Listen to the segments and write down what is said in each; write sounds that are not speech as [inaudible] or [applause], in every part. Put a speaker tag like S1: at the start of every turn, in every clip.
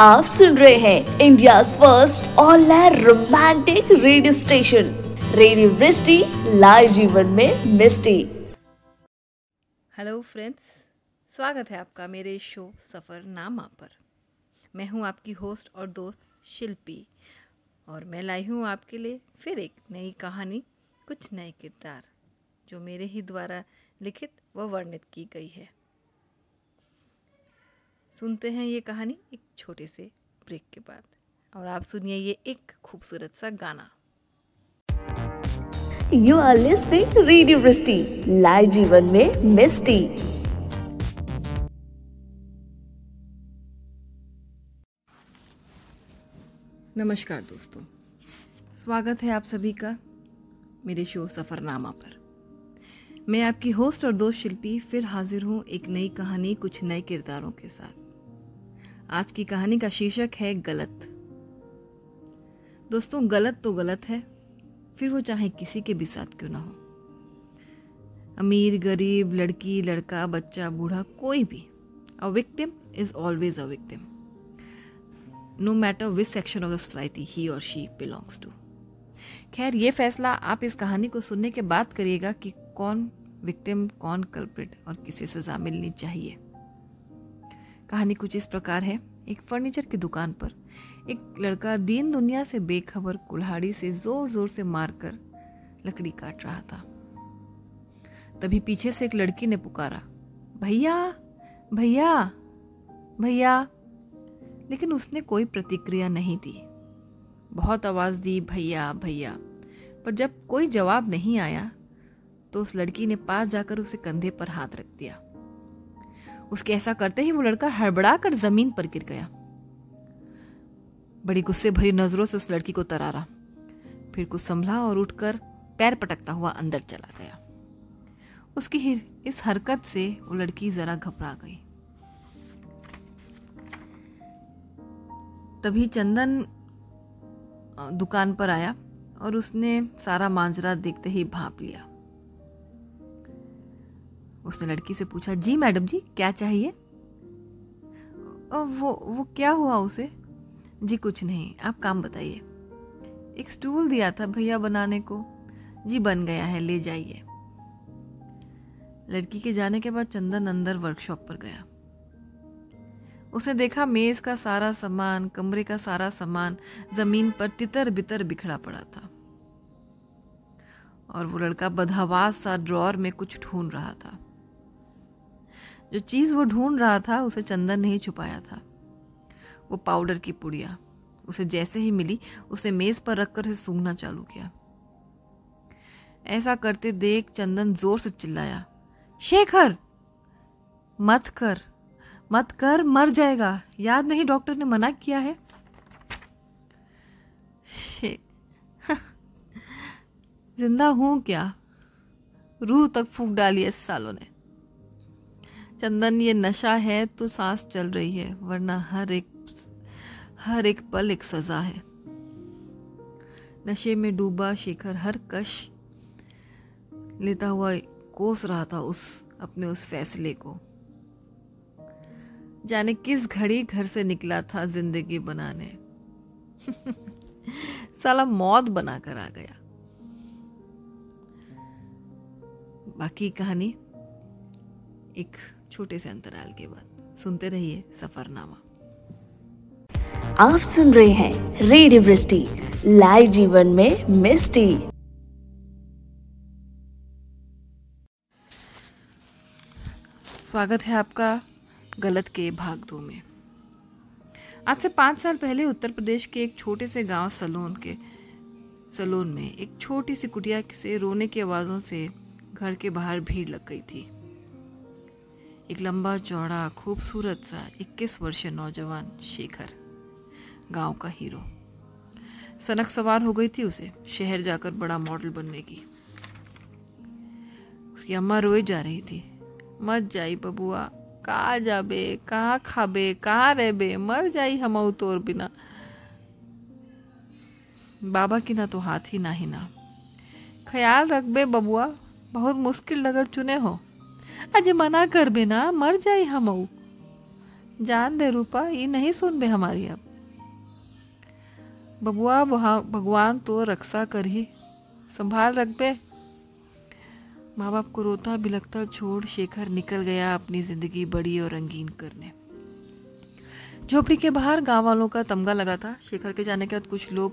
S1: आप सुन रहे हैं India first all romantic radio station radio Vrishti live जीवन में मिस्टी।
S2: हेलो फ्रेंड्स स्वागत है आपका मेरे शो सफ़र नामा पर। मैं हूँ आपकी होस्ट और दोस्त शिल्पी, और मैं लाई हूँ आपके लिए फिर एक नई कहानी, कुछ नए किरदार, जो मेरे ही द्वारा लिखित व वर्णित की गई है। सुनते हैं ये कहानी एक छोटे से ब्रेक के बाद। और आप सुनिए ये एक खूबसूरत सा गाना।
S1: You are listening radio Vrishti live जीवन में मिस्टी
S2: नमस्कार दोस्तों स्वागत है आप सभी का मेरे शो सफ़रनामा पर। मैं आपकी होस्ट और दोस्त शिल्पी फिर हाजिर हूँ एक नई कहानी कुछ नए किरदारों के साथ। आज की कहानी का शीर्षक है गलत। दोस्तों, गलत तो गलत है, फिर वो चाहे किसी के भी साथ क्यों ना हो। अमीर, गरीब, लड़की, लड़का, बच्चा, बूढ़ा, कोई भी a victim is always a victim no matter which section of the society he और शी बिलोंग्स टू खैर, ये फैसला आप इस कहानी को सुनने के बाद करिएगा कि कौन विक्टिम कौन कल्प्रिट और किसे सजा मिलनी चाहिए। कहानी कुछ इस प्रकार है। एक फर्नीचर की दुकान पर एक लड़का दीन दुनिया से बेखबर कुल्हाड़ी से ज़ोर ज़ोर से मारकर लकड़ी काट रहा था। तभी पीछे से एक लड़की ने पुकारा, भैया भैया भैया। लेकिन उसने कोई प्रतिक्रिया नहीं दी। बहुत आवाज़ दी, भैया भैया। पर जब कोई जवाब नहीं आया तो उस लड़की ने पास जाकर उसे कंधे पर हाथ रख दिया। उसके ऐसा करते ही वो लड़का हड़बड़ा कर ज़मीन पर गिर गया। बड़ी गुस्से भरी नज़रों से उस लड़की को तरारा। फिर कुछ संभला और उठकर पैर पटकता हुआ अंदर चला गया। उसकी इस हरकत से वो लड़की जरा घबरा गई। तभी चंदन दुकान पर आया और उसने सारा मांजरा देखते ही भाप लिया। उसने लड़की से पूछा, जी मैडम जी, क्या चाहिए? वो वो क्या हुआ उसे? जी कुछ नहीं, आप काम बताइए। एक स्टूल दिया था भैया बनाने को। जी बन गया है, ले जाइए। लड़की के जाने के बाद चंदन अंदर वर्कशॉप पर गया। उसने देखा मेज का सारा सामान, कमरे का सारा सामान ज़मीन पर तितर बितर बिखरा पड़ा था। और वो लड़का बदहवास सा ड्रॉर में कुछ ढूंढ रहा था। जो चीज़ वो ढूंढ रहा था, उसे चंदन ने ही छुपाया था। वो पाउडर की पुड़िया, उसे जैसे ही मिली, उसे मेज पर रखकर उसे सूंघना चालू किया। ऐसा करते देख चंदन ज़ोर से चिल्लाया, शेखर, मत कर मत कर, मर जाएगा। याद नहीं डॉक्टर ने मना किया है? [laughs] ज़िंदा हूँ क्या? रूह तक फूक डाली इस सालों ने। चंदन, ये नशा है तो सांस चल रही है, वरना हर एक हर एक पल एक सजा है। नशे में डूबा शेखर, हर कश लेता हुआ कोस रहा था उस, अपने उस फैसले को। जाने किस घड़ी घर से निकला था ज़िंदगी बनाने। [laughs] साला मौत बनाकर आ गया। बाकी कहानी, एक छोटे से अंतराल के बाद। सुनते रहिए सफरनामा।
S1: आप सुन रहे हैं रेडियो वृष्टि लाइव जीवन में मिस्टी।
S2: स्वागत है आपका गलत के भाग दो में। आज से पाँच साल पहले उत्तर प्रदेश के एक छोटे से गाँव सलोन के सलोन में एक छोटी सी कुटिया से रोने की आवाज़ों से घर के बाहर भीड़ लग गई थी। एक लंबा चौड़ा, खूबसूरत सा 21 वर्षीय नौजवान शेखर, गाँव का हीरो। सनक सवार हो गई थी उसे, शहर जाकर बड़ा मॉडल बनने की। उसकी अम्मा रोए जा रही थी। मत जाई बबुआ, कहा जाबे, कहा खाबे, कहा रहबे, मर जाई हम तोर बिना। बाबा की ना तो हाथ ही ना ही ना। ख्याल रखबे बबुआ, बहुत मुश्किल नगर चुने हो। अजय मना कर बे ना मर जाए हम जान दे रूपा ये नहीं सुन बे हमारी अब। बबुआ भगवान तो रक्षा कर ही संभाल रख बे। माँ बाप को रोता बिलकता छोड़ शेखर निकल गया अपनी ज़िंदगी बड़ी और रंगीन करने। झोपड़ी के बाहर गाँव वालों का तमगा लगा था। शेखर के जाने के बाद कुछ लोग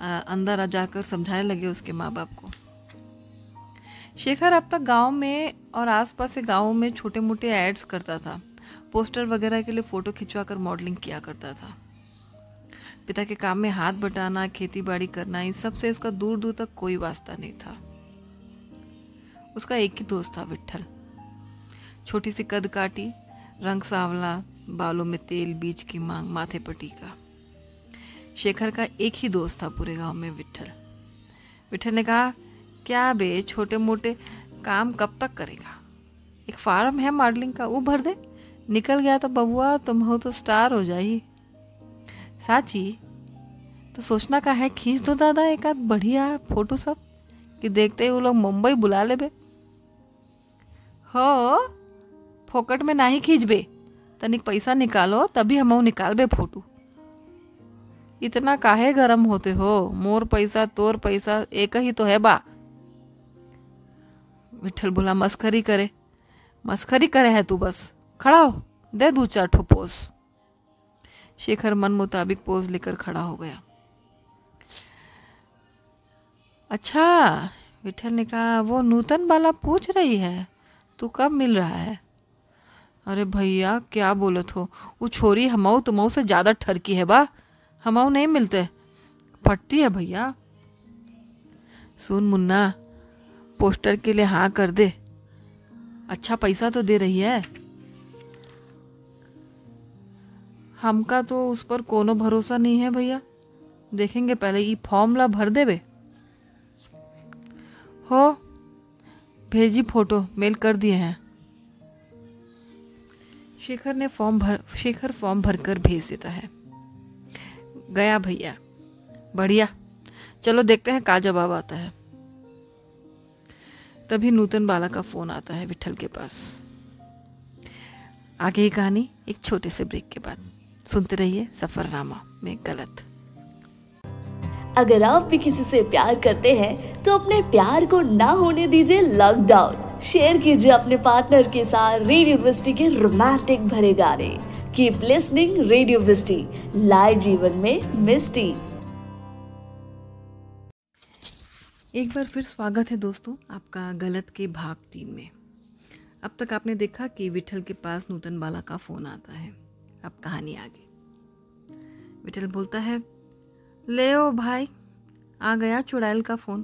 S2: अंदर आ जाकर समझाने लगे उसके माँ बाप को। शेखर अब तक गाँव में और आसपास के गाँवों में छोटे मोटे एड्स करता था। पोस्टर वगैरह के लिए फ़ोटो खिंचवा कर मॉडलिंग किया करता था। पिता के काम में हाथ बटाना खेती बाड़ी करना, इन सबसे इसका दूर दूर तक कोई वास्ता नहीं था। उसका एक ही दोस्त था विठल छोटी सी कद काटी, रंग सांवला, बालों में तेल, बीज की मांग, माथे पर टीका। शेखर का एक ही दोस्त था पूरे गाँव में विठल विठल ने कहा क्या बे छोटे मोटे काम कब तक करेगा? एक फार्म है मॉडलिंग का, वो भर दे। निकल गया तो बबुआ, तुम हो तो स्टार हो जाई साची तो सोचना का है, खींच दो दादा एक आध बढ़िया फ़ोटो सब, कि देखते ही वो लोग मुंबई बुला ले बे। हो, फोकट में ना ही खींच बे। तनिक पैसा निकालो, तभी हम निकाल बे फ़ोटो। इतना काहे गरम होते हो? मोर पैसा, तोर पैसा, एक ही तो है बा। विठल बोला मस्खरी करे। मस्खरी करे है तू बस। खड़ा हो। दे दू चार ठो पोज शेखर मन मुताबिक पोज लेकर खड़ा हो गया। अच्छा विठल ने कहा, वो नूतन वाला पूछ रही है, तू कब मिल रहा है? अरे भैया, क्या बोलत हो? वो छोरी हमाऊ तुमाऊ से ज़्यादा ठरकी है बा। हमाऊ नहीं मिलते। फटती है भैया। सुन मुन्ना पोस्टर के लिए हाँ कर दे। अच्छा पैसा तो दे रही है। हमका तो उस पर कोनो भरोसा नहीं है भैया। देखेंगे पहले ये फॉर्म ला भर देवे। हो, भेजी फ़ोटो, मेल कर दिए हैं। शेखर ने फॉर्म भर, शेखर फॉर्म भरकर भेज देता है। गया भैया। बढ़िया। चलो देखते हैं का जवाब आता है। तभी नूतन बाला का फ़ोन आता है विठल के पास। आगे की कहानी, एक छोटे से ब्रेक के बाद। सुनते रहिए सफरनामा में गलत।
S1: अगर आप भी किसी से प्यार करते हैं तो अपने प्यार को ना होने दीजिए लॉकडाउन शेयर कीजिए अपने पार्टनर के साथ रेडियो वृष्टि के रोमांटिक भरे गाने। कीप लिसनिंग रेडियो वृष्टि लाए जीवन में मिस्टी
S2: एक बार फिर स्वागत है दोस्तों आपका गलत के भाग तीन में। अब तक आपने देखा कि विठल के पास नूतन बाला का फ़ोन आता है। अब कहानी आगे। विठल बोलता है, ले ओ भाई, आ गया चुड़ैल का फ़ोन।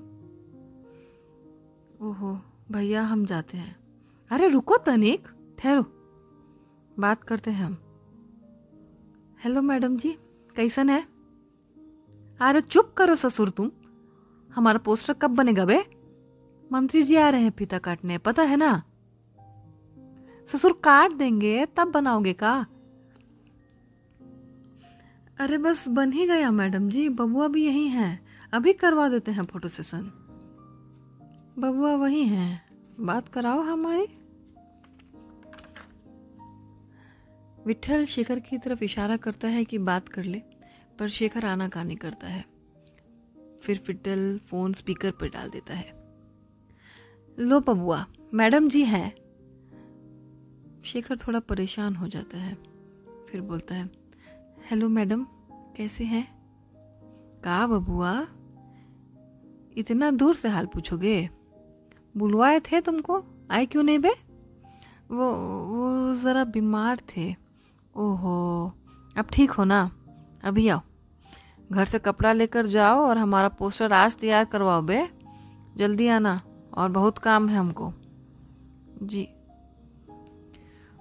S2: ओहो, भैया, हम जाते हैं। अरे, रुको तनिक, ठहरो। बात करते हैं हम। हेलो मैडम जी, कैसन है? अरे, चुप करो ससुर तुम। हमारा पोस्टर कब बनेगा बे? मंत्री जी आ रहे हैं फीता काटने, पता है ना? ससुर काट देंगे, तब बनाओगे का? अरे बस बन ही गया मैडम जी, बबुआ भी यही हैं। अभी करवा देते हैं फ़ोटो सेशन बबुआ वही हैं। बात कराओ हमारी। विठल शेखर की तरफ़ इशारा करता है कि बात कर ले, पर शेखर आना कहानी करता है। फिर फिटल फ़ोन स्पीकर पर डाल देता है। लो पबुआ, मैडम जी हैं। शेखर थोड़ा परेशान हो जाता है, फिर बोलता है, हेलो मैडम, कैसे हैं? कहा बबुआ, इतना दूर से हाल पूछोगे? बुलवाए थे तुमको? आए क्यों नहीं बे? वो वो ज़रा बीमार थे। ओहो, अब ठीक हो ना? अभी आओ। घर से कपड़ा लेकर जाओ और हमारा पोस्टर आज तैयार करवाओ बे। जल्दी आना, और बहुत काम है हमको। जी।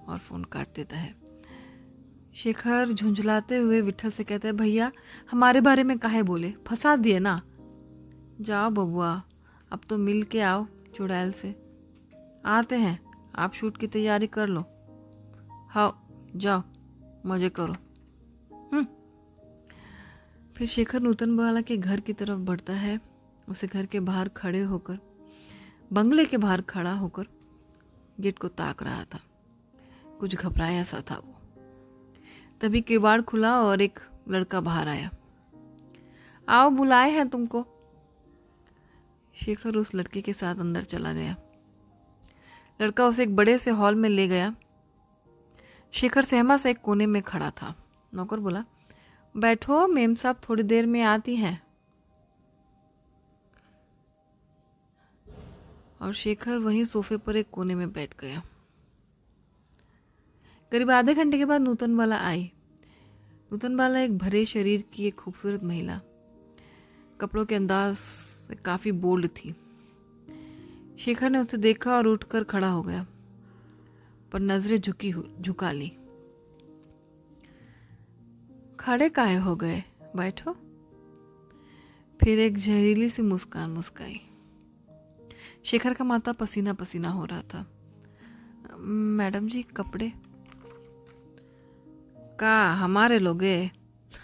S2: और फ़ोन काट देता है। शेखर झुंझलाते हुए विठल से कहते हैं, भैया, हमारे बारे में काहे बोले? फंसा दिए ना? जाओ बबुआ, अब तो मिल के आओ चुड़ैल से। आते हैं, आप शूट की तैयारी कर लो। हाँ जाओ, मज़े करो। फिर शेखर नूतन वाला के घर की तरफ़ बढ़ता है। उसे घर के बाहर खड़े होकर, बंगले के बाहर खड़ा होकर गेट को ताक रहा था। कुछ घबराया सा था वो। तभी किवाड़ खुला और एक लड़का बाहर आया। आओ, बुलाए हैं तुमको। शेखर उस लड़के के साथ अंदर चला गया। लड़का उसे एक बड़े से हॉल में ले गया। शेखर सहमा से एक कोने में खड़ा था। नौकर बोला बैठो, मेम साहब थोड़ी देर में आती हैं। और शेखर वहीं सोफे पर एक कोने में बैठ गया। करीब आधे घंटे के बाद नूतन वाला आई। नूतन बाला एक भरे शरीर की एक खूबसूरत महिला। कपड़ों के अंदाज से काफ़ी बोल्ड थी। शेखर ने उसे देखा और उठकर खड़ा हो गया, पर नज़रें झुकी झुका ली। खड़े काहे हो गए? बैठो। फिर एक जहरीली सी मुस्कान मुस्काई। शेखर का माता पसीना पसीना हो रहा था। मैडम जी, कपड़े? का, हमारे लोगे? [laughs]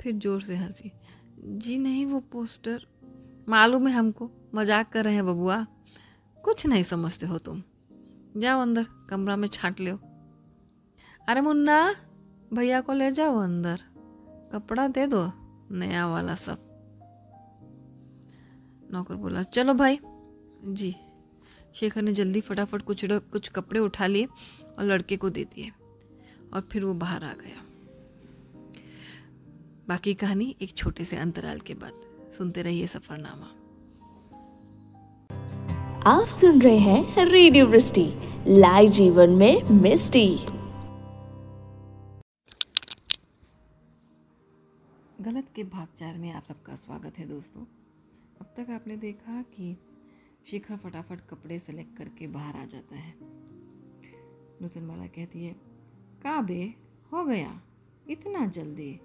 S2: फिर ज़ोर से हँसी। जी नहीं, वो पोस्टर। मालूम है हमको। मज़ाक कर रहे हैं बबुआ। कुछ नहीं समझते हो तुम। जाओ अंदर, कमरा में छाट लो। अरे मुन्ना! भैया को ले जाओ अंदर। कपड़ा दे दो, नया वाला सब। नौकर बोला, चलो भाई। जी। शेखर ने जल्दी फटाफट कुछ कुछ कपड़े उठा लिए और लड़के को दे दिए और फिर वो बाहर आ गया। बाकी कहानी एक छोटे से अंतराल के बाद। सुनते रहिए सफरनामा।
S1: आप सुन रहे हैं रेडियो लाइव जीवन में मिस्टी।
S2: गलत के भागचार में आप सबका स्वागत है दोस्तों। अब तक आपने देखा कि शिखर फटाफट कपड़े सेलेक्ट करके बाहर आ जाता है। नूतन माला कहती है का बे? हो गया। इतना जल्दी?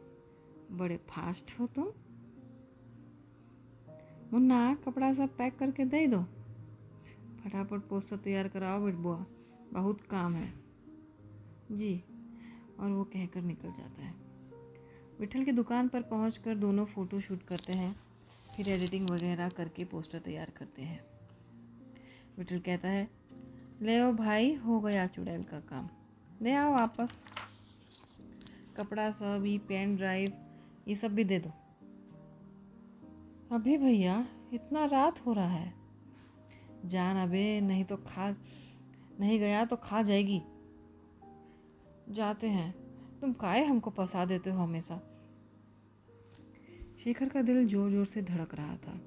S2: बड़े फास्ट हो तुम। मुन्ना, कपड़ा सब पैक करके दे दो। फटाफट पोस्टर तैयार कराओ बेट बुआ। बहुत काम है। जी, और वो कहकर निकल जाता है। विठल की दुकान पर पहुंचकर दोनों फ़ोटो शूट करते हैं, फिर एडिटिंग वगैरह करके पोस्टर तैयार करते हैं। विठल कहता है, ले ओ भाई, हो गया चुड़ैल का काम। ले आओ वापस। कपड़ा सब ये पेन ड्राइव, ये सब भी दे दो। अभी भैया, इतना रात हो रहा है। जान अबे, नहीं तो खा, नहीं गया तो खा जाएगी। जाते हैं। तुम काहे हमको फंसा देते हो हमेशा? शेखर का दिल ज़ोर ज़ोर से धड़क रहा था।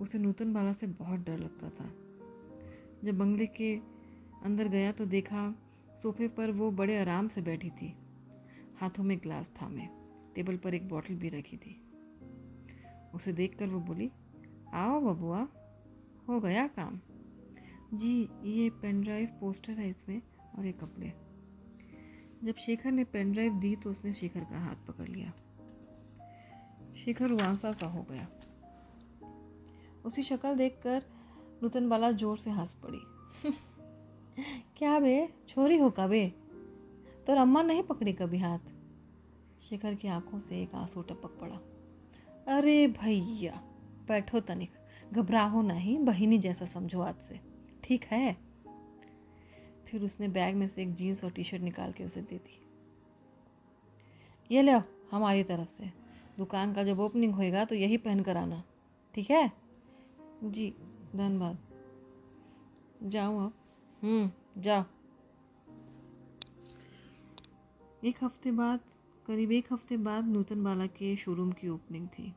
S2: उसे नूतन बाला से बहुत डर लगता था। जब बंगले के अंदर गया तो देखा सोफे पर वो बड़े आराम से बैठी थी। हाथों में ग्लास थामे टेबल पर एक बोतल भी रखी थी। उसे देखकर वो बोली, आओ बबुआ, हो गया काम? जी, ये पेन ड्राइव पोस्टर है इसमें और ये कपड़े। जब शेखर ने पेन ड्राइव दी तो उसने शेखर का हाथ पकड़ लिया। शिखर वांसा सा हो गया। उसी शक्ल देखकर नूतन बाला ज़ोर से हंस पड़ी। [laughs] क्या बे? छोरी हो का बे? तो अम्मा नहीं पकड़ी कभी हाथ? शिखर की आँखों से एक आँसू टपक पड़ा। अरे भैया, बैठो तनिक। घबराहो नहीं, बहिनी जैसा समझो आज से। ठीक है? फिर उसने बैग में से एक जीन्स और टी शर्ट निकाल के उसे दे दी। ये ले हमारी तरफ़ से। दुकान का जब ओपनिंग होएगा तो यही पहन कर आना। ठीक है? जी, धन्यवाद। जाऊँ अब हम्म जाओ। एक हफ़्ते बाद, करीब एक हफ़्ते बाद नूतन बाला के शोरूम की ओपनिंग थी।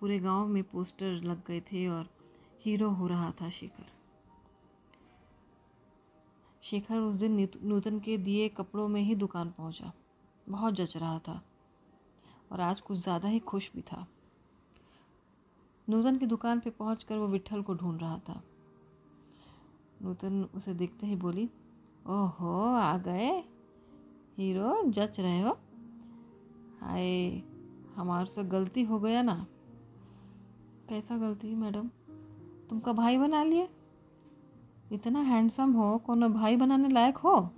S2: पूरे गाँव में पोस्टर लग गए थे और हीरो हो रहा था शेखर। शेखर उस दिन नूतन के दिए कपड़ों में ही दुकान पहुँचा। बहुत जच रहा था। और आज कुछ ज़्यादा ही खुश भी था। नूतन की दुकान पे पहुंचकर वो विठल को ढूंढ रहा था। नूतन उसे देखते ही बोली, ओहो, आ गए। हीरो, जच रहे हो? हाय, हमारे से गलती हो गया ना? कैसा गलती, मैडम? तुमका भाई बना लिए? इतना हैंडसम हो, कोनो भाई बनाने लायक हो?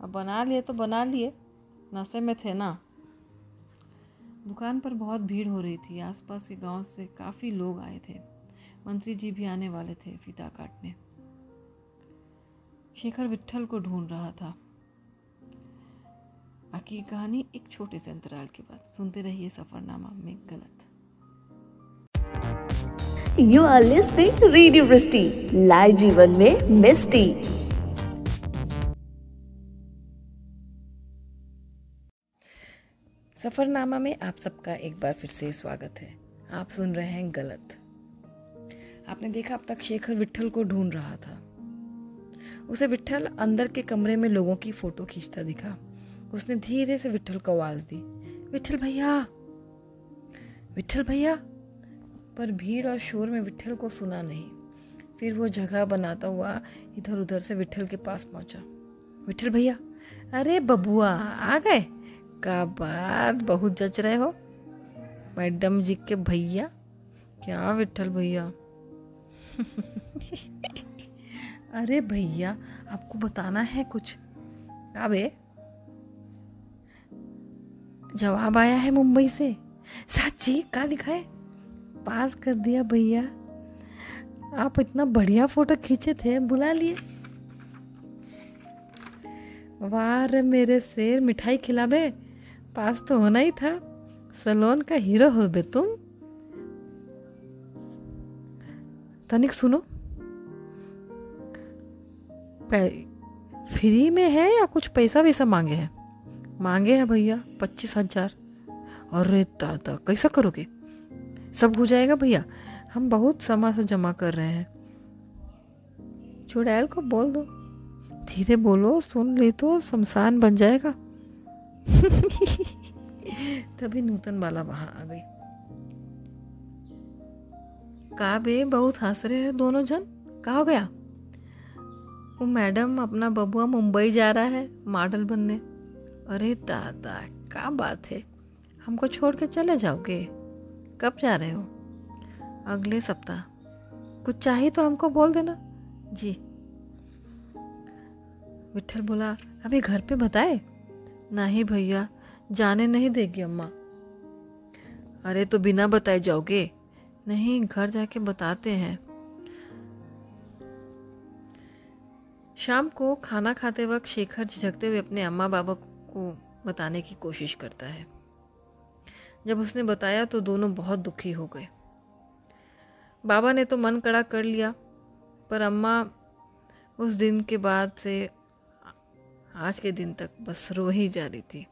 S2: अब बना लिए तो बना लिए। नशे में थे ना। दुकान पर बहुत भीड़ हो रही थी। आसपास के गाँव से काफ़ी लोग आए थे। मंत्री जी भी आने वाले थे फीता काटने। शेखर विठल को ढूंढ रहा था। बाकी कहानी एक छोटे से अंतराल के बाद। सुनते रहिए सफरनामा में गलत।
S1: You are listening radio Vrishti live जीवन में मिस्टी।
S2: सफरनामा में आप सबका एक बार फिर से स्वागत है। आप सुन रहे हैं गलत। आपने देखा अब तक शेखर विठल को ढूंढ रहा था। उसे विठल अंदर के कमरे में लोगों की फ़ोटो खींचता दिखा। उसने धीरे से विठल को आवाज़ दी विठल भैया! विठल भैया! पर भीड़ और शोर में विठल को सुना नहीं। फिर वो जगह बनाता हुआ इधर उधर से विठल के पास पहुँचा। विठल भैया! अरे बबुआ, आ गए! का बात बहुत जच रहे हो। मैडम जी के भैया, क्या विठल भैया? [laughs] अरे भैया, आपको बताना है कुछ? का जवाब आया है मुंबई से। सच्ची का लिखा है? पास कर दिया भैया। आप इतना बढ़िया फ़ोटो खींचे थे, बुला लिए। वाह मेरे शेर, मिठाई खिलाबे पास तो होना ही था। सलोन का हीरो हो बे तुम। तनिक सुनो। फ्री में है या कुछ पैसा वैसा मांगे हैं? मांगे हैं भैया, पच्चीस हज़ार। अरे दादा, कैसा करोगे? सब हो जाएगा भैया। हम बहुत समय से जमा कर रहे हैं। चुड़ैल को बोल दो। धीरे बोलो, सुन ले तो शमशान बन जाएगा। तभी नूतन वाला वहाँ आ गई। का बे बहुत हंस रहे हैं दोनों जन। कहा हो गया? वो मैडम अपना बबुआ मुंबई जा रहा है मॉडल बनने। अरे दादा, क्या बात है। हमको छोड़ के चले जाओगे? कब जा रहे हो? अगले सप्ताह। कुछ चाहिए तो हमको बोल देना। जी। विठल बोला, अभी घर पे बताए? नहीं भैया, जाने नहीं देगी अम्मा। अरे तो बिना बताए जाओगे? नहीं, घर जाके बताते हैं। शाम को खाना खाते वक्त शेखर झिझकते हुए अपने अम्मा बाबा को बताने की कोशिश करता है। जब उसने बताया तो दोनों बहुत दुखी हो गए। बाबा ने तो मन कड़ा कर लिया, पर अम्मा उस दिन के बाद से आज के दिन तक बस रो ही जा रही थी।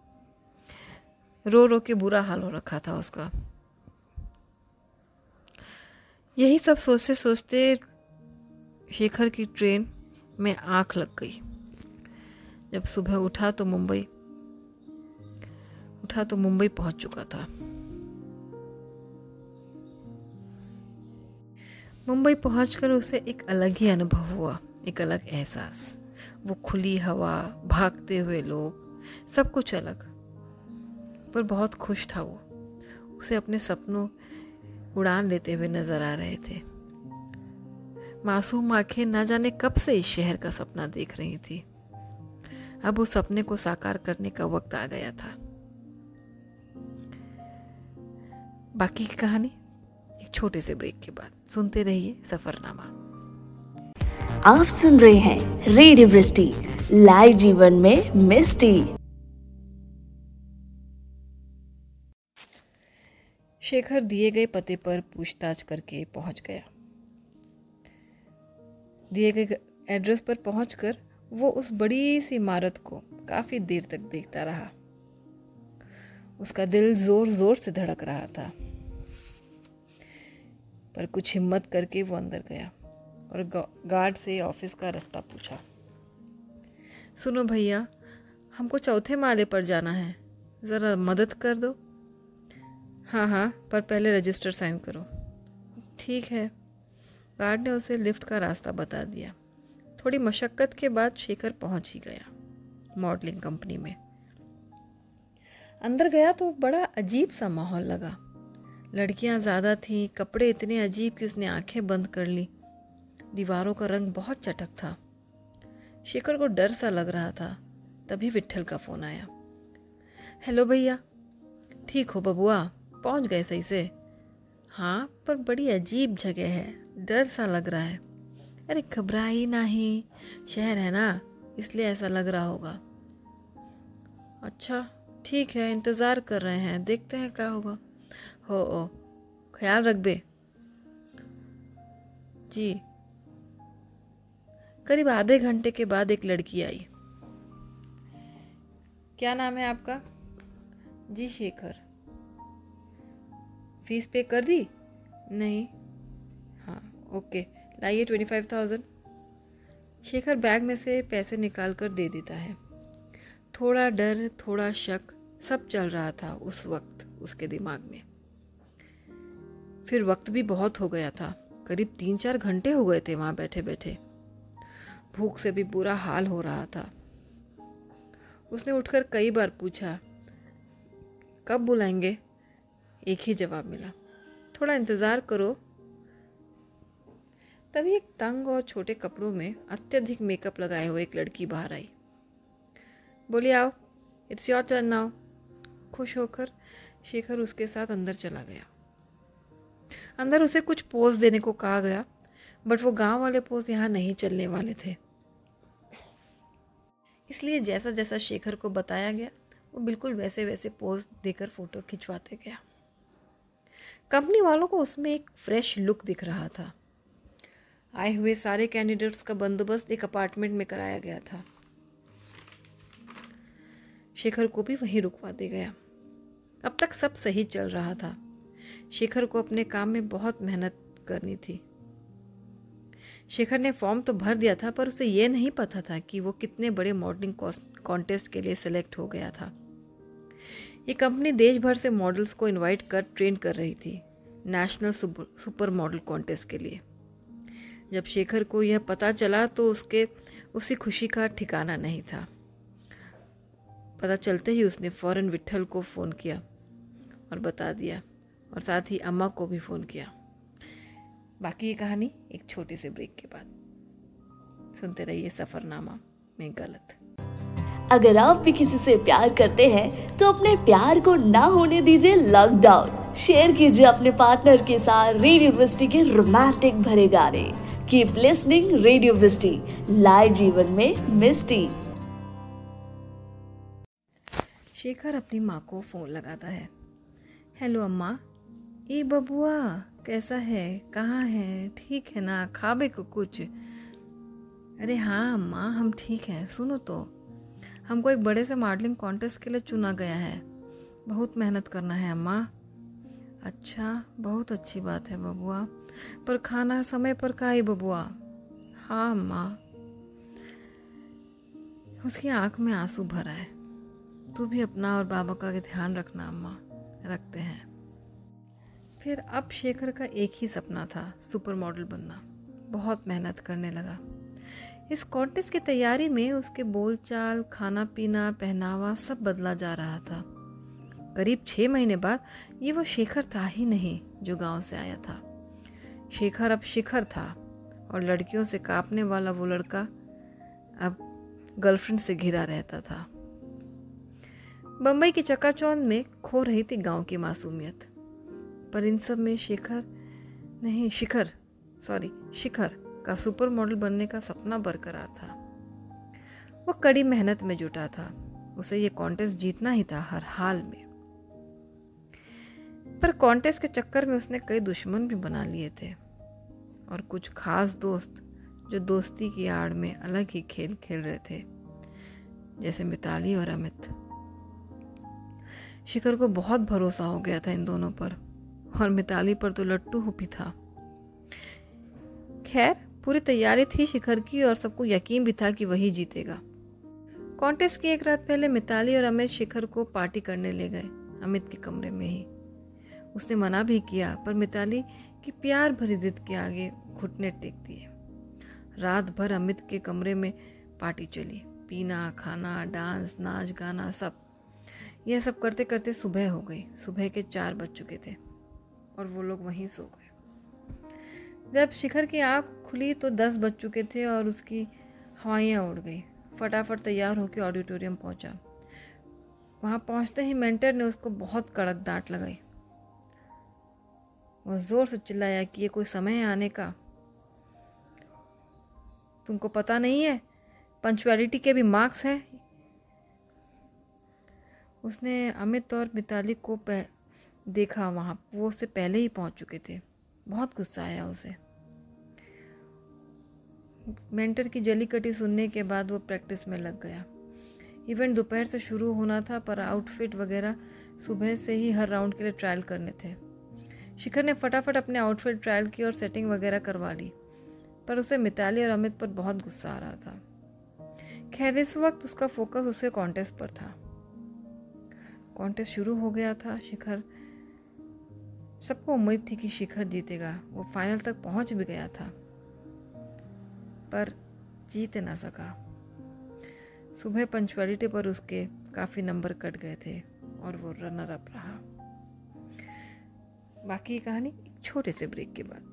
S2: रो रो के बुरा हाल हो रखा था उसका। यही सब सोचते सोचते शेखर की ट्रेन में आँख लग गई। जब सुबह उठा तो मुंबई, उठा तो मुंबई पहुँच चुका था। मुंबई पहुंचकर उसे एक अलग ही अनुभव हुआ, एक अलग एहसास। वो खुली हवा, भागते हुए लोग, सब कुछ अलग। पर बहुत खुश था वो। उसे अपने सपनों उड़ान लेते हुए नज़र आ रहे थे। मासूम आँखें न जाने कब से इस शहर का सपना देख रही थी। अब उस सपने को साकार करने का वक्त आ गया था। बाकी की कहानी? एक छोटे से ब्रेक के बाद। सुनते रहिए सफरनामा।
S1: आप सुन रहे हैं रेडियो वृष्टि, लाइव जीवन में मिस्टी।
S2: शेखर दिए गए पते पर पूछताछ करके पहुँच गया। दिए गए एड्रेस पर पहुंचकर वो उस बड़ी सी इमारत को काफ़ी देर तक देखता रहा। उसका दिल ज़ोर ज़ोर से धड़क रहा था। पर कुछ हिम्मत करके वो अंदर गया। और गार्ड से ऑफ़िस का रास्ता पूछा। सुनो भैया, हमको चौथे माले पर जाना है। ज़रा मदद कर दो। हाँ हाँ पर पहले रजिस्टर साइन करो। ठीक है। गार्ड ने उसे लिफ्ट का रास्ता बता दिया। थोड़ी मशक्क़त के बाद शेखर पहुँच ही गया मॉडलिंग कंपनी में। अंदर गया तो बड़ा अजीब सा माहौल लगा। लड़कियाँ ज़्यादा थीं, कपड़े इतने अजीब कि उसने आँखें बंद कर ली। दीवारों का रंग बहुत चटक था। शेखर को डर सा लग रहा था, तभी विठल का फ़ोन आया। हेलो भैया। ठीक हो बबुआ, पहुँच गए सही से? हाँ पर बड़ी अजीब जगह है, डर सा लग रहा है। अरे घबरा ही ना ही शहर है ना, इसलिए ऐसा लग रहा होगा। अच्छा ठीक है, इंतज़ार कर रहे हैं, देखते हैं क्या होगा। हो ओ ख्याल रख बे। जी करीब आधे घंटे के बाद एक लड़की आई। क्या नाम है आपका? जी, शेखर। फ़ीस पे कर दी? नहीं। हाँ ओके। लाइए twenty five thousand. Shekhar bag में से पैसे निकाल कर दे देता है। थोड़ा डर, थोड़ा शक, सब चल रहा था उस वक्त, उसके दिमाग में। फिर वक्त भी बहुत हो गया था। करीब तीन चार घंटे हो गए थे वहाँ बैठे बैठे भूख से भी बुरा हाल हो रहा था। उसने उठकर कई बार पूछा, कब बुलाएँगे? एक ही जवाब मिला, थोड़ा इंतज़ार करो। तभी एक तंग और छोटे कपड़ों में अत्यधिक मेकअप लगाए हुए एक लड़की बाहर आई। बोली, आओ इट्स योर टर्न नाउ खुश होकर शेखर उसके साथ अंदर चला गया। अंदर उसे कुछ पोज देने को कहा गया, बट वो गाँव वाले पोज यहाँ नहीं चलने वाले थे। इसलिए जैसा जैसा शेखर को बताया गया, वो बिल्कुल वैसे वैसे पोज देकर फ़ोटो खिंचवाते गया। कंपनी वालों को उसमें एक फ्रेश लुक दिख रहा था। आए हुए सारे कैंडिडेट्स का बंदोबस्त एक अपार्टमेंट में कराया गया था। शेखर को भी वहीं रुकवा दे गया। अब तक सब सही चल रहा था। शेखर को अपने काम में बहुत मेहनत करनी थी। शेखर ने फॉर्म तो भर दिया था, पर उसे यह नहीं पता था कि वो कितने बड़े मॉडलिंग कॉन्टेस्ट के लिए सिलेक्ट हो गया था। ये कंपनी देश भर से मॉडल्स को इनवाइट कर ट्रेन कर रही थी, नेशनल सुपर मॉडल कॉन्टेस्ट के लिए। जब शेखर को यह पता चला तो उसके, उसी खुशी का ठिकाना नहीं था। पता चलते ही उसने फ़ौरन विठल को फ़ोन किया और बता दिया और साथ ही अम्मा को भी फ़ोन किया। बाकी ये कहानी एक छोटे से ब्रेक के बाद। सुनते रहिए सफ़रनामा में गलत।
S1: अगर आप भी किसी से प्यार करते हैं तो अपने प्यार को ना होने दीजिए लॉकडाउन शेयर कीजिए अपने पार्टनर के साथ रेडियो यूनिवर्सिटी के रोमांटिक भरे गाने। कीप लिसनिंग रेडियो यूनिवर्सिटी लाए जीवन में मिस्टी
S2: शेखर अपनी माँ को फ़ोन लगाता है। हेलो अम्मा। ए बबुआ। कैसा है? कहाँ है? ठीक है ना? खाबे को कुछ। अरे हाँ अम्मा हम ठीक हैं। सुनो तो। हमको एक बड़े से मॉडलिंग कॉन्टेस्ट के लिए चुना गया है। बहुत मेहनत करना है, अम्मा। अच्छा बहुत अच्छी बात है बबुआ। पर खाना समय पर ही बबुआ? हाँ अम्मा उसकी आँख में आँसू भरा है। तू भी अपना और बाबा का ध्यान रखना, अम्मा। रखते हैं। फिर अब शेखर का एक ही सपना था सुपर मॉडल बनना। बहुत मेहनत करने लगा। इस कॉन्टेस्ट की तैयारी में उसके बोलचाल खाना पीना पहनावा सब बदला जा रहा था। करीब छः महीने बाद ये वो शेखर था ही नहीं जो गाँव से आया था। शेखर अब शिखर था और लड़कियों से कांपने वाला वो लड़का अब गर्लफ्रेंड से घिरा रहता था। बम्बई की चकाचौंध में खो रही थी गाँव की मासूमियत। पर इन सब में शिखर नहीं, शिखर सॉरी शिखर का सुपर मॉडल बनने का सपना बरकरार था। वो कड़ी मेहनत में जुटा था। उसे ये कॉन्टेस्ट जीतना ही था हर हाल में। पर कॉन्टेस्ट के चक्कर में उसने कई दुश्मन भी बना लिए थे। और कुछ खास दोस्त जो दोस्ती की आड़ में अलग ही खेल खेल रहे थे, जैसे मिताली और अमित। शिखर को बहुत भरोसा हो गया था इन दोनों पर। और मिताली पर तो लट्टू हो भी था। खैर, पूरी तैयारी थी शिखर की और सबको यकीन भी था कि वही जीतेगा। कॉन्टेस्ट की एक रात पहले मिताली और अमित शिखर को पार्टी करने ले गए, अमित के कमरे में ही। उसने मना भी किया, पर मिताली की प्यार भरी जिद के आगे घुटने टेक दिए। रात भर अमित के कमरे में पार्टी चली। पीना, खाना, डांस, नाच, गाना, सब। यह सब करते करते सुबह हो गई। सुबह के चार बज चुके थे। और वो लोग वहीं सो गए। जब शिखर की आँख खुली तो दस बज चुके थे और उसकी हवाइयाँ उड़ गई। फटाफट तैयार होकर ऑडिटोरियम पहुँचा। वहाँ पहुँचते ही मेंटर ने उसको बहुत कड़क डांट लगाई। वह ज़ोर से चिल्लाया कि ये कोई समय है आने का। तुमको पता नहीं है पंचुअलिटी के भी मार्क्स हैं? उसने अमित और मिताली को देखा वहाँ, वो उससे पहले ही पहुँच चुके थे। बहुत गुस्सा आया उसे। मेंटर की जली कटी सुनने के बाद वो प्रैक्टिस में लग गया। इवेंट दोपहर से शुरू होना था, पर आउटफिट वगैरह सुबह से ही हर राउंड के लिए ट्रायल करने थे। शिखर ने फटाफट अपने आउटफिट ट्रायल की और सेटिंग वगैरह करवा ली, पर उसे मिताली और अमित पर बहुत गुस्सा आ रहा था। खैर, इस वक्त उसका फोकस उसे कॉन्टेस्ट पर था। कॉन्टेस्ट शुरू हो गया था, शिखर सबको उम्मीद थी कि शिखर जीतेगा। वो फाइनल तक पहुँच भी गया था। पर जीत ना सका। सुबह पंचुअलिटी पर उसके काफ़ी नंबर कट गए थे और वो रनर अप रहा। बाकी कहानी एक छोटे से ब्रेक के बाद।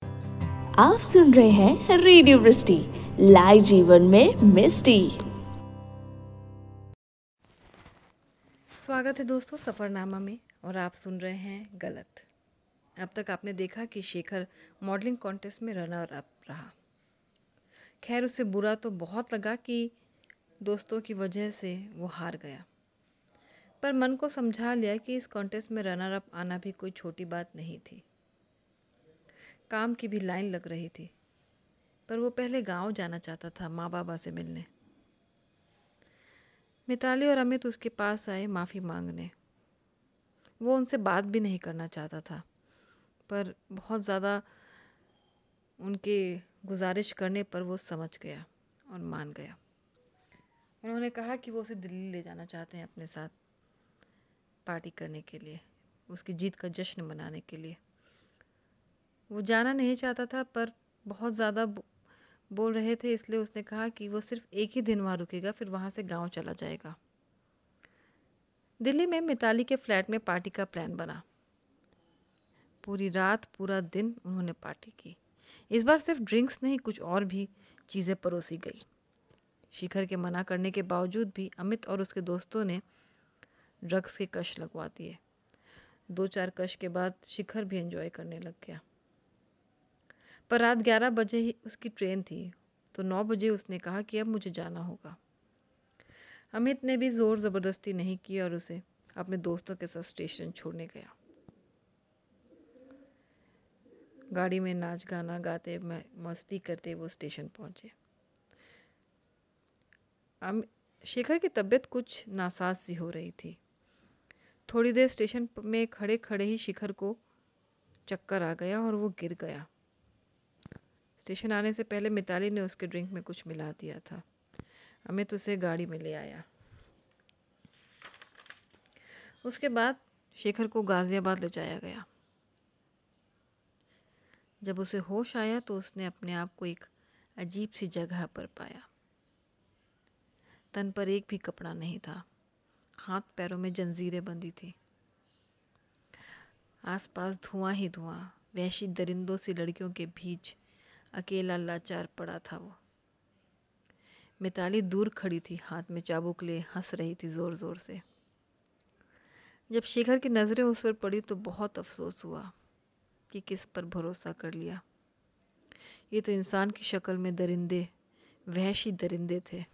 S1: आप सुन रहे हैं रेडियो वृष्टि लाइव जीवन में मिस्टी
S2: स्वागत है दोस्तों सफ़रनामा में और आप सुन रहे हैं गलत। अब तक आपने देखा कि शेखर मॉडलिंग कॉन्टेस्ट में रनर अप रहा। खैर उसे बुरा तो बहुत लगा कि दोस्तों की वजह से वो हार गया। पर मन को समझा लिया कि इस कॉन्टेस्ट में रनर अप आना भी कोई छोटी बात नहीं थी। काम की भी लाइन लग रही थी, पर वो पहले गाँव जाना चाहता था माँ बाबा से मिलने। मिताली और अमित उसके पास आए माफ़ी मांगने। वो उनसे बात भी नहीं करना चाहता था। पर बहुत ज़्यादा उनके गुजारिश करने पर वो समझ गया और मान गया। उन्होंने कहा कि वो उसे दिल्ली ले जाना चाहते हैं अपने साथ पार्टी करने के लिए, उसकी जीत का जश्न मनाने के लिए। वो जाना नहीं चाहता था, पर बहुत ज़्यादा बोल रहे थे, इसलिए उसने कहा कि वो सिर्फ़ एक ही दिन वहाँ रुकेगा, फिर वहाँ से गाँव चला जाएगा। दिल्ली में मिताली के फ्लैट में पार्टी का प्लान बना। पूरी रात, पूरा दिन उन्होंने पार्टी की। इस बार सिर्फ़ ड्रिंक्स नहीं, कुछ और भी चीज़ें परोसी गई। शिखर के मना करने के बावजूद भी अमित और उसके दोस्तों ने ड्रग्स के कश लगवा दिए। दो चार कश के बाद शिखर भी एंजॉय करने लग गया। पर रात ग्यारह बजे ही उसकी ट्रेन थी तो नौ बजे उसने कहा कि अब मुझे जाना होगा। अमित ने भी ज़ोर ज़बरदस्ती नहीं की और उसे अपने दोस्तों के साथ स्टेशन छोड़ने गया। गाड़ी में नाच गाना गाते मस्ती करते वो स्टेशन पहुँचे। पहुँचे शेखर की तबीयत कुछ नासाज सी हो रही थी। थोड़ी देर स्टेशन में खड़े खड़े ही शिखर को चक्कर आ गया और वो गिर गया। स्टेशन आने से पहले मिताली ने उसके ड्रिंक में कुछ मिला दिया था। अमित उसे गाड़ी में ले आया। उसके बाद शेखर को गाजियाबाद ले जाया गया। जब उसे होश आया तो उसने अपने आप को एक अजीब सी जगह पर पाया। तन पर एक भी कपड़ा नहीं था। हाथ पैरों में जंजीरें बंधी थी। आसपास धुआँ ही धुआँ वैशी दरिंदों सी लड़कियों के बीच अकेला लाचार पड़ा था वो। मिताली दूर खड़ी थी, हाथ में चाबुक ले हंस रही थी ज़ोर ज़ोर से। जब शेखर की नज़रें उस पर पड़ी तो बहुत अफसोस हुआ। कि किस पर भरोसा कर लिया। ये तो इंसान की शक्ल में दरिंदे, वहशी दरिंदे थे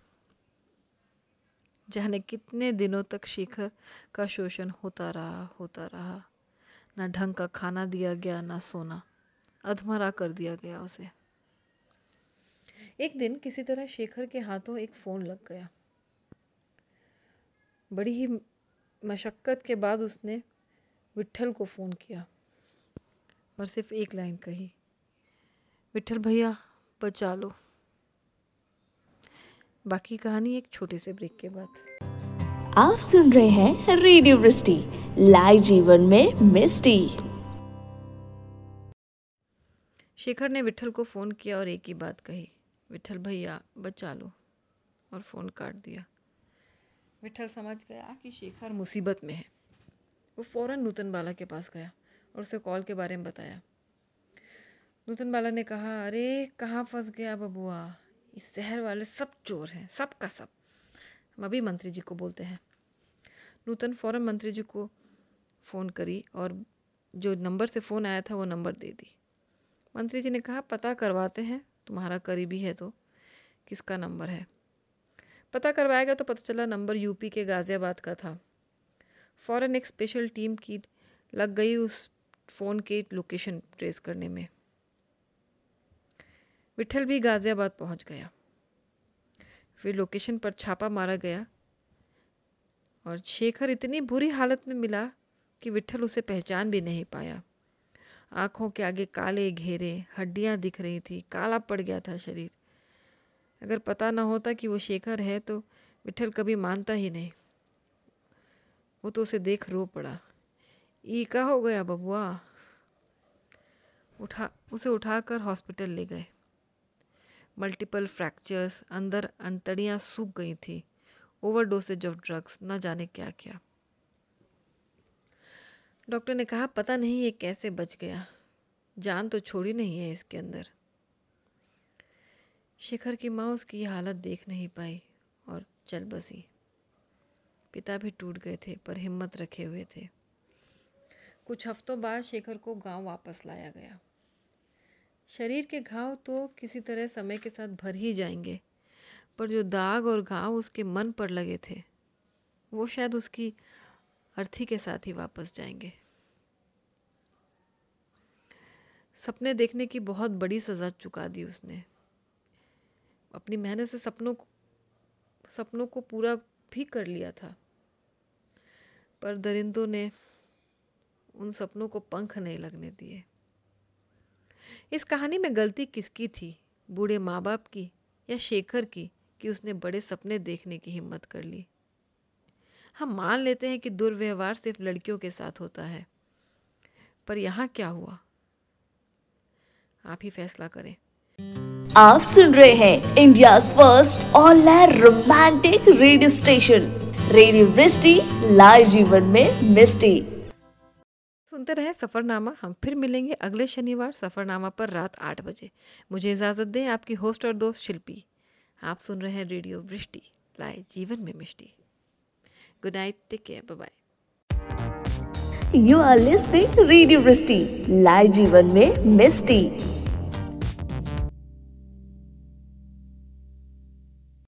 S2: जाने कितने दिनों तक शिखर का शोषण होता रहा होता रहा। ना ढंग का खाना दिया गया, ना सोना। अधमरा कर दिया गया उसे। एक दिन किसी तरह शेखर के हाथों एक फ़ोन लग गया। बड़ी ही मशक्क़त के बाद उसने विट्ठल को फ़ोन किया। और सिर्फ़ एक लाइन कही विठल भैया बचा लो। बाकी कहानी एक छोटे से ब्रेक के बाद।
S1: आप सुन रहे हैं रेडियो वृष्टि लाइव जीवन में मिस्टी।
S2: शेखर ने विठल को फ़ोन किया और एक ही बात कही विठल भैया बचा लो। और फ़ोन काट दिया। विठल समझ गया कि शेखर मुसीबत में है। वो फ़ौरन नूतन बाला के पास गया। और उसे कॉल के बारे में बताया। नूतन बाला ने कहा, अरे, कहाँ फंस गया बबुआ? इस शहर वाले सब चोर हैं, सब का सब। हम अभी मंत्री जी को बोलते हैं। नूतन फ़ौरन मंत्री जी को फ़ोन करी और जो नंबर से फ़ोन आया था वो नंबर दे दी। मंत्री जी ने कहा, पता करवाते हैं, तुम्हारा करीबी है तो किसका नंबर है? पता करवाया गया तो पता चला नंबर यूपी के गाज़ियाबाद का था। फ़ौरन एक स्पेशल टीम की लग गई, उस फ़ोन की लोकेशन ट्रेस करने में। विठल भी गाज़ियाबाद पहुँच गया। फिर लोकेशन पर छापा मारा गया और शेखर इतनी बुरी हालत में मिला कि विठल उसे पहचान भी नहीं पाया। आँखों के आगे काले घेरे, हड्डियाँ दिख रही थी, काला पड़ गया था शरीर। अगर पता ना होता कि वो शेखर है तो विठल कभी मानता ही नहीं। वो तो उसे देख रो पड़ा। ई का हो गया बबुआ? उठा, उसे उठाकर हॉस्पिटल ले गए। मल्टीपल फ्रैक्चर्स, अंदर अंतड़ियाँ सूख गई थी। ओवरडोसेज ऑफ़ ड्रग्स, न जाने क्या क्या डॉक्टर ने कहा, पता नहीं ये कैसे बच गया। जान तो छोड़ी नहीं है इसके अंदर। शिखर की माँ उसकी हालत देख नहीं पाई और चल बसी। पिता भी टूट गए थे, पर हिम्मत रखे हुए थे। कुछ हफ्तों बाद शेखर को गाँव वापस लाया गया। शरीर के घाव तो किसी तरह समय के साथ भर ही जाएँगे, पर जो दाग और घाव उसके मन पर लगे थे, वो शायद उसकी अर्थी के साथ ही वापस जाएँगे। सपने देखने की बहुत बड़ी सज़ा चुका दी उसने। अपनी मेहनत से सपनों को सपनों को पूरा भी कर लिया था, पर दरिंदों ने उन सपनों को पंख नहीं लगने दिए। इस कहानी में गलती किसकी थी? बूढ़े माँ बाप की या शेखर की कि उसने बड़े सपने देखने की हिम्मत कर ली? हम मान लेते हैं कि दुर्व्यवहार सिर्फ़ लड़कियों के साथ होता है। पर यहाँ क्या हुआ? आप ही फैसला करें।
S1: आप सुन रहे हैं India first online romantic radio station, radio Vrishti live जीवन में मिस्टी।
S2: सुनते रहें सफ़रनामा। हम फिर मिलेंगे अगले शनिवार सफ़रनामा पर रात आठ बजे। मुझे इजाज़त दें आपकी होस्ट और दोस्त शिल्पी। आप सुन रहे हैं रेडियो वृष्टि। लाए जीवन में मिष्टि। Good night take care bye
S1: you are listening radio Vrishti live जीवन में मिस्टी